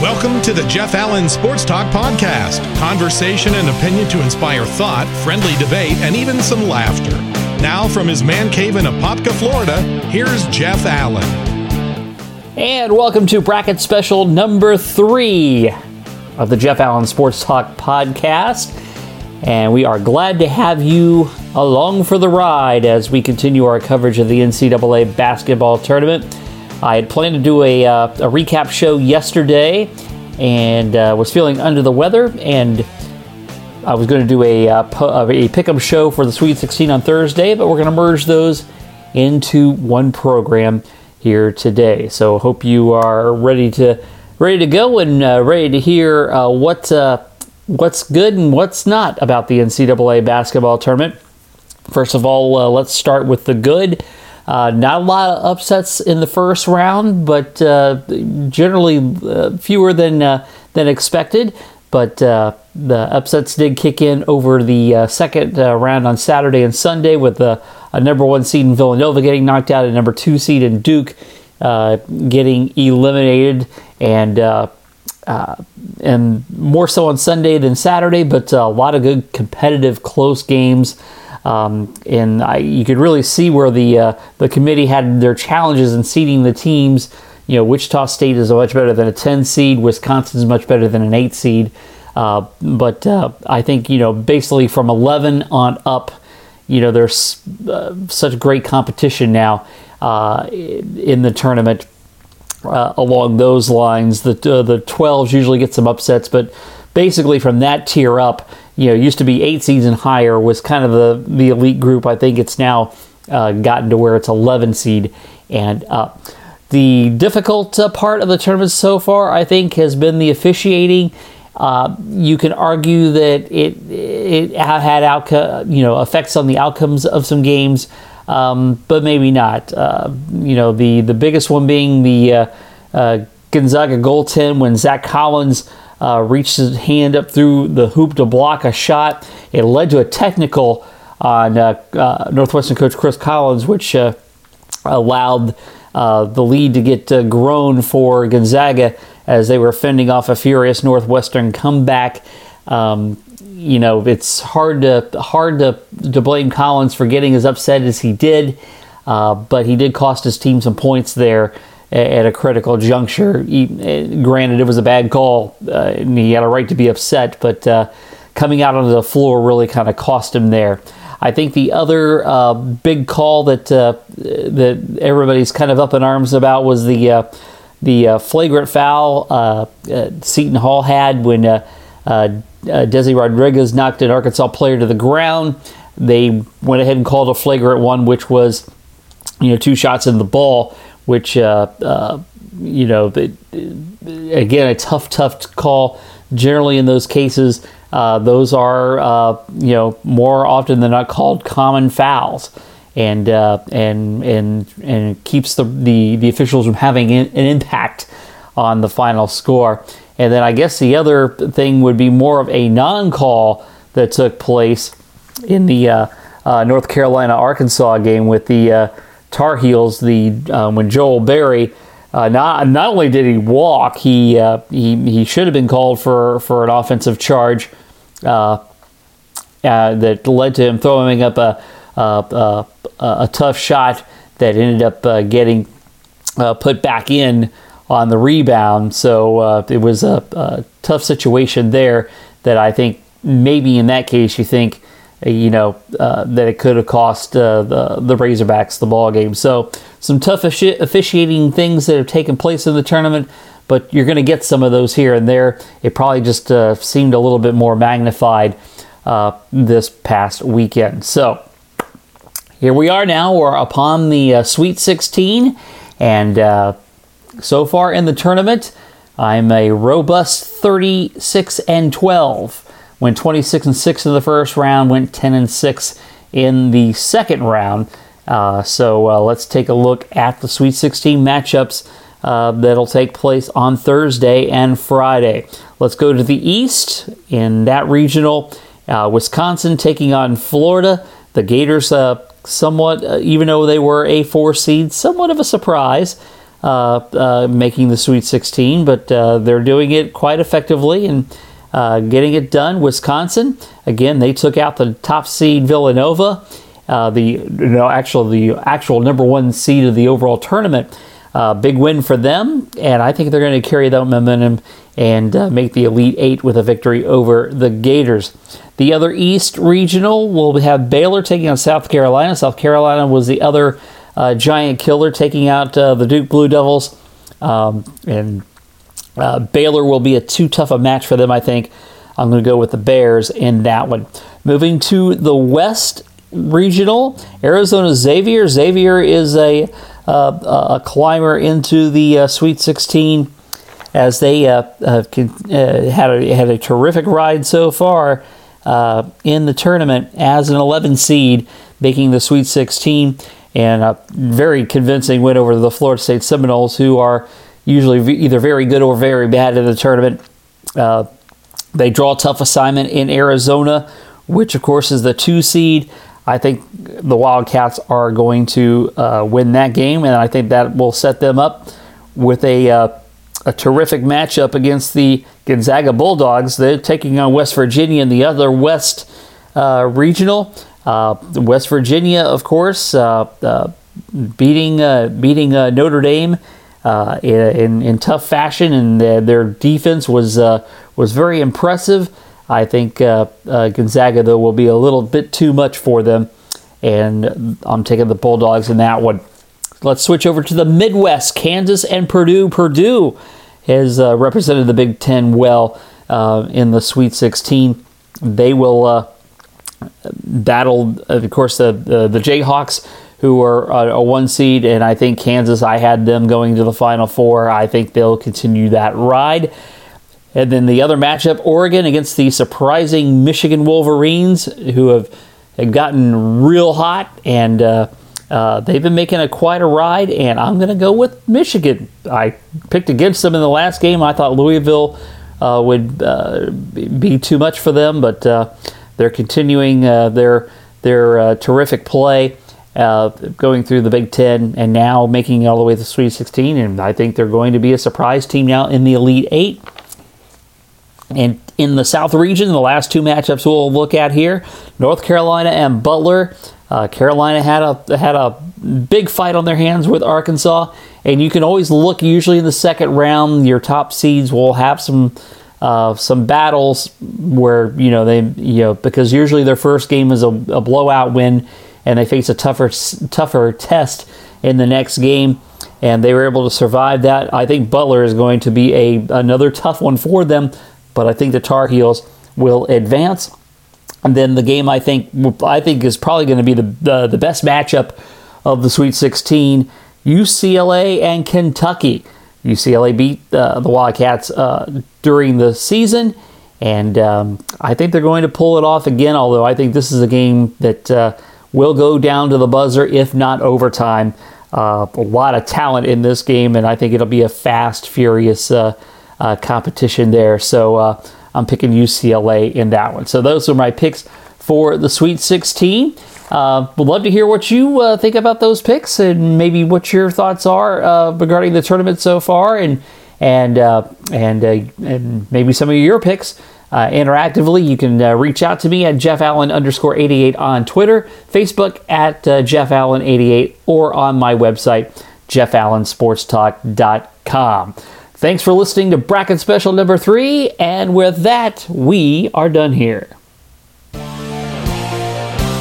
Welcome to the Jeff Allen Sports Talk Podcast. Conversation and opinion to inspire thought, friendly debate, and even some laughter. Now, from his man cave in Apopka, Florida, here's Jeff Allen. And welcome to bracket special number three of the Jeff Allen Sports Talk Podcast. And we are glad to have you along for the ride as we continue our coverage of the NCAA basketball tournament. I had planned to do a, uh, a recap show yesterday and uh, was feeling under the weather, and I was going to do a, uh, a pick'em show for the Sweet 16 on Thursday, but we're going to merge those into one program here today. So hope you are ready to ready to go and uh, ready to hear uh, what uh, what's good and what's not about the NCAA basketball tournament. First of all, uh, let's start with the good. Uh, not a lot of upsets in the first round, but uh, generally uh, fewer than uh, than expected. But uh, the upsets did kick in over the uh, second round on Saturday and Sunday, with a number one seed in Villanova getting knocked out, and number two seed in Duke getting eliminated, and and more so on Sunday than Saturday. But a lot of good competitive, close games. Um, and I, you could really see where the uh, the committee had their challenges in seeding the teams. You know, Wichita State is much better than a 10 seed. Wisconsin is much better than an 8 seed. Uh, but uh, I think you know, basically from 11 on up, you know, there's uh, such great competition now uh, in the tournament. Uh, along those lines, the the 12s usually get some upsets, but basically from that tier up, you know, used to be eight seeds and higher was kind of the, the elite group. I think it's now uh, gotten to where it's 11 seed and up. The difficult uh, part of the tournament so far, I think, has been the officiating. Uh, you can argue that it it had outcome, you know, effects on the outcomes of some games, um, but maybe not. Uh, you know, the the biggest one being the uh, uh, Gonzaga goaltend when Zach Collins uh, reached his hand up through the hoop to block a shot. It led to a technical on uh, uh, Northwestern coach Chris Collins, which uh, allowed uh, the lead to get uh, grown for Gonzaga as they were fending off a furious Northwestern comeback. Um, you know, it's hard to hard to, to blame Collins for getting as upset as he did, but he did cost his team some points there at a critical juncture. He, uh, granted, it was a bad call, uh, and he had a right to be upset, but uh, coming out onto the floor really kind of cost him there. I think the other uh, big call that uh, that everybody's kind of up in arms about was the uh, the flagrant foul Seton Hall had when Desi Rodriguez knocked an Arkansas player to the ground. They went ahead and called a flagrant one, which was you know two shots in the ball which uh, uh, you know, again, a tough, tough call. Generally, in those cases, uh, those are uh, you know more often than not called common fouls, and uh, and and and keeps the, the the officials from having an impact on the final score. And then I guess the other thing would be more of a non-call that took place in the uh, North Carolina Arkansas game with the Tar Heels the um, when Joel Berry. Uh, not not only did he walk, he uh, he he should have been called for for an offensive charge uh, uh that led to him throwing up a a, a, a tough shot that ended up getting put back in on the rebound. So it was a, a tough situation there. That I think maybe in that case you think you know, uh, that it could have cost uh, the, the Razorbacks the ball game. So some tough officiating things that have taken place in the tournament, but you're going to get some of those here and there. It probably just uh, seemed a little bit more magnified uh, this past weekend. So here we are now. We're upon the uh, Sweet 16, and uh, so far in the tournament, I'm a robust 36 and 12 went 26 and 6 in the first round, went 10 and 6 in the second round. Uh, so uh, let's take a look at the Sweet 16 matchups uh, that'll take place on Thursday and Friday. Let's go to the East in that regional. Uh, Wisconsin taking on Florida. The Gators, uh, somewhat, uh, even though they were a four seed, somewhat of a surprise. making the Sweet 16, but they're doing it quite effectively and uh, getting it done. Wisconsin, again, they took out the top seed Villanova, uh, the you know actual the actual number one seed of the overall tournament. Uh, big win for them, and I think they're going to carry that momentum and uh, make the Elite Eight with a victory over the Gators. The other East Regional will have Baylor taking on South Carolina. South Carolina was the other uh, giant killer taking out uh, the Duke Blue Devils, um, and uh, Baylor will be a too tough a match for them, I think. I'm going to go with the Bears in that one. Moving to the West Regional, Arizona Xavier. Xavier is a uh, a climber into the uh, Sweet 16 as they uh, had a had a terrific ride so far in the tournament as an 11 seed, making the Sweet 16 and a very convincing win over the Florida State Seminoles, who are usually either very good or very bad in the tournament. Uh, they draw a tough assignment in Arizona, which of course is the two seed. I think the Wildcats are going to uh, win that game, and I think that will set them up with a, uh, a terrific matchup against the Gonzaga Bulldogs. They're taking on West Virginia in the other West uh, Regional. Uh, West Virginia, of course, uh, beating beating Notre Dame. In, in tough fashion, and their defense was was very impressive. I think uh, uh, Gonzaga, though, will be a little bit too much for them, and I'm taking the Bulldogs in that one. Let's switch over to the Midwest. Kansas and Purdue. Purdue has uh, represented the Big Ten well uh, in the Sweet 16. They will uh, battle, of course, the, the, the Jayhawks, who are a one seed, and I think Kansas, I had them going to the Final Four. I think they'll continue that ride. And then the other matchup, Oregon against the surprising Michigan Wolverines, who have, have gotten real hot and uh, uh, they've been making a quite a ride. And I'm going to go with Michigan. I picked against them in the last game. I thought Louisville uh, would uh, be too much for them, but uh, they're continuing uh, their their terrific play. Going through the Big Ten and now making it all the way to the Sweet 16, and I think they're going to be a surprise team now in the Elite Eight. And in the South region, the last two matchups we'll look at here North Carolina and Butler. Uh, Carolina had a had a big fight on their hands with Arkansas, and you can always look. Usually in the second round, your top seeds will have some uh, some battles where you know they you know because usually their first game is a, a blowout win, and they face a tougher tougher test in the next game, and they were able to survive that. I think Butler is going to be a another tough one for them but I think the Tar Heels will advance. And then the game I think I think is probably going to be the, the, the best matchup of the Sweet 16: UCLA and Kentucky. UCLA beat uh, the Wildcats uh, during the season, and um, I think they're going to pull it off again. Although I think this is a game that uh, will go down to the buzzer, if not overtime. Uh, a lot of talent in this game, and I think it'll be a fast, furious uh, uh, competition there. So uh, I'm picking UCLA in that one. So those are my picks for the Sweet 16. Uh, would love to hear what you uh, think about those picks and maybe what your thoughts are uh, regarding the tournament so far and and uh, and and maybe some of your picks. Uh, interactively, you can uh, reach out to me at Jeff Allen underscore 88 on Twitter, Facebook at uh, Jeff Allen 88, or on my website, jeffallensportstalk.com. Thanks for listening to Bracket Special number three, and with that, we are done here.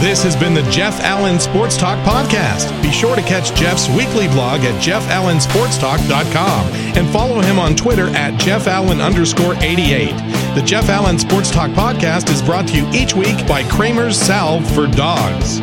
This has been the Jeff Allen Sports Talk Podcast. Be sure to catch Jeff's weekly blog at jeffallensportstalk.com and follow him on Twitter at jeffallen underscore 88. The Jeff Allen Sports Talk Podcast is brought to you each week by Kramer's Salve for Dogs.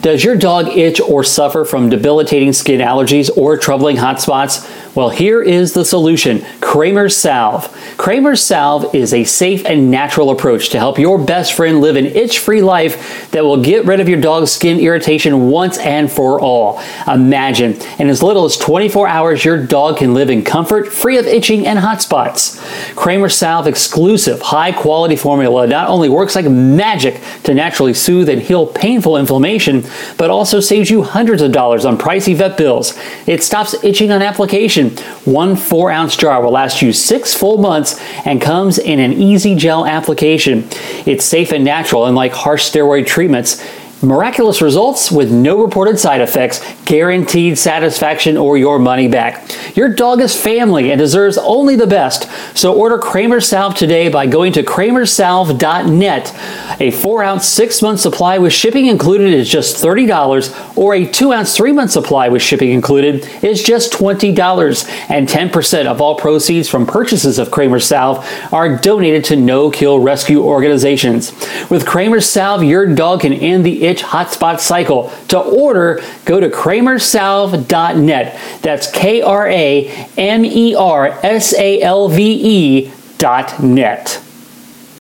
Does your dog itch or suffer from debilitating skin allergies or troubling hot spots? Well, here is the solution Kramer's Salve. Kramer's Salve is a safe and natural approach to help your best friend live an itch free life that will get rid of your dog's skin irritation once and for all. Imagine, in as little as 24 hours, your dog can live in comfort, free of itching and hot spots. Kramer's Salve exclusive, high quality formula not only works like magic to naturally soothe and heal painful inflammation, but also saves you hundreds of dollars on pricey vet bills. It stops itching on application. One four ounce jar will last you six full months and comes in an easy gel application. It's safe and natural, unlike harsh steroid treatments. Miraculous results with no reported side effects, guaranteed satisfaction or your money back. Your dog is family and deserves only the best. So order Kramer Salve today by going to kramersalve.net. A 4 ounce 6 month supply with shipping included is just $30, or a 2 ounce 3 month supply with shipping included is just $20. And 10% of all proceeds from purchases of Kramer Salve are donated to no kill rescue organizations. With Kramer Salve, your dog can end the itch hotspot cycle. To order, go to kramersalve.net. That's K R A M E R S A L V E dot net.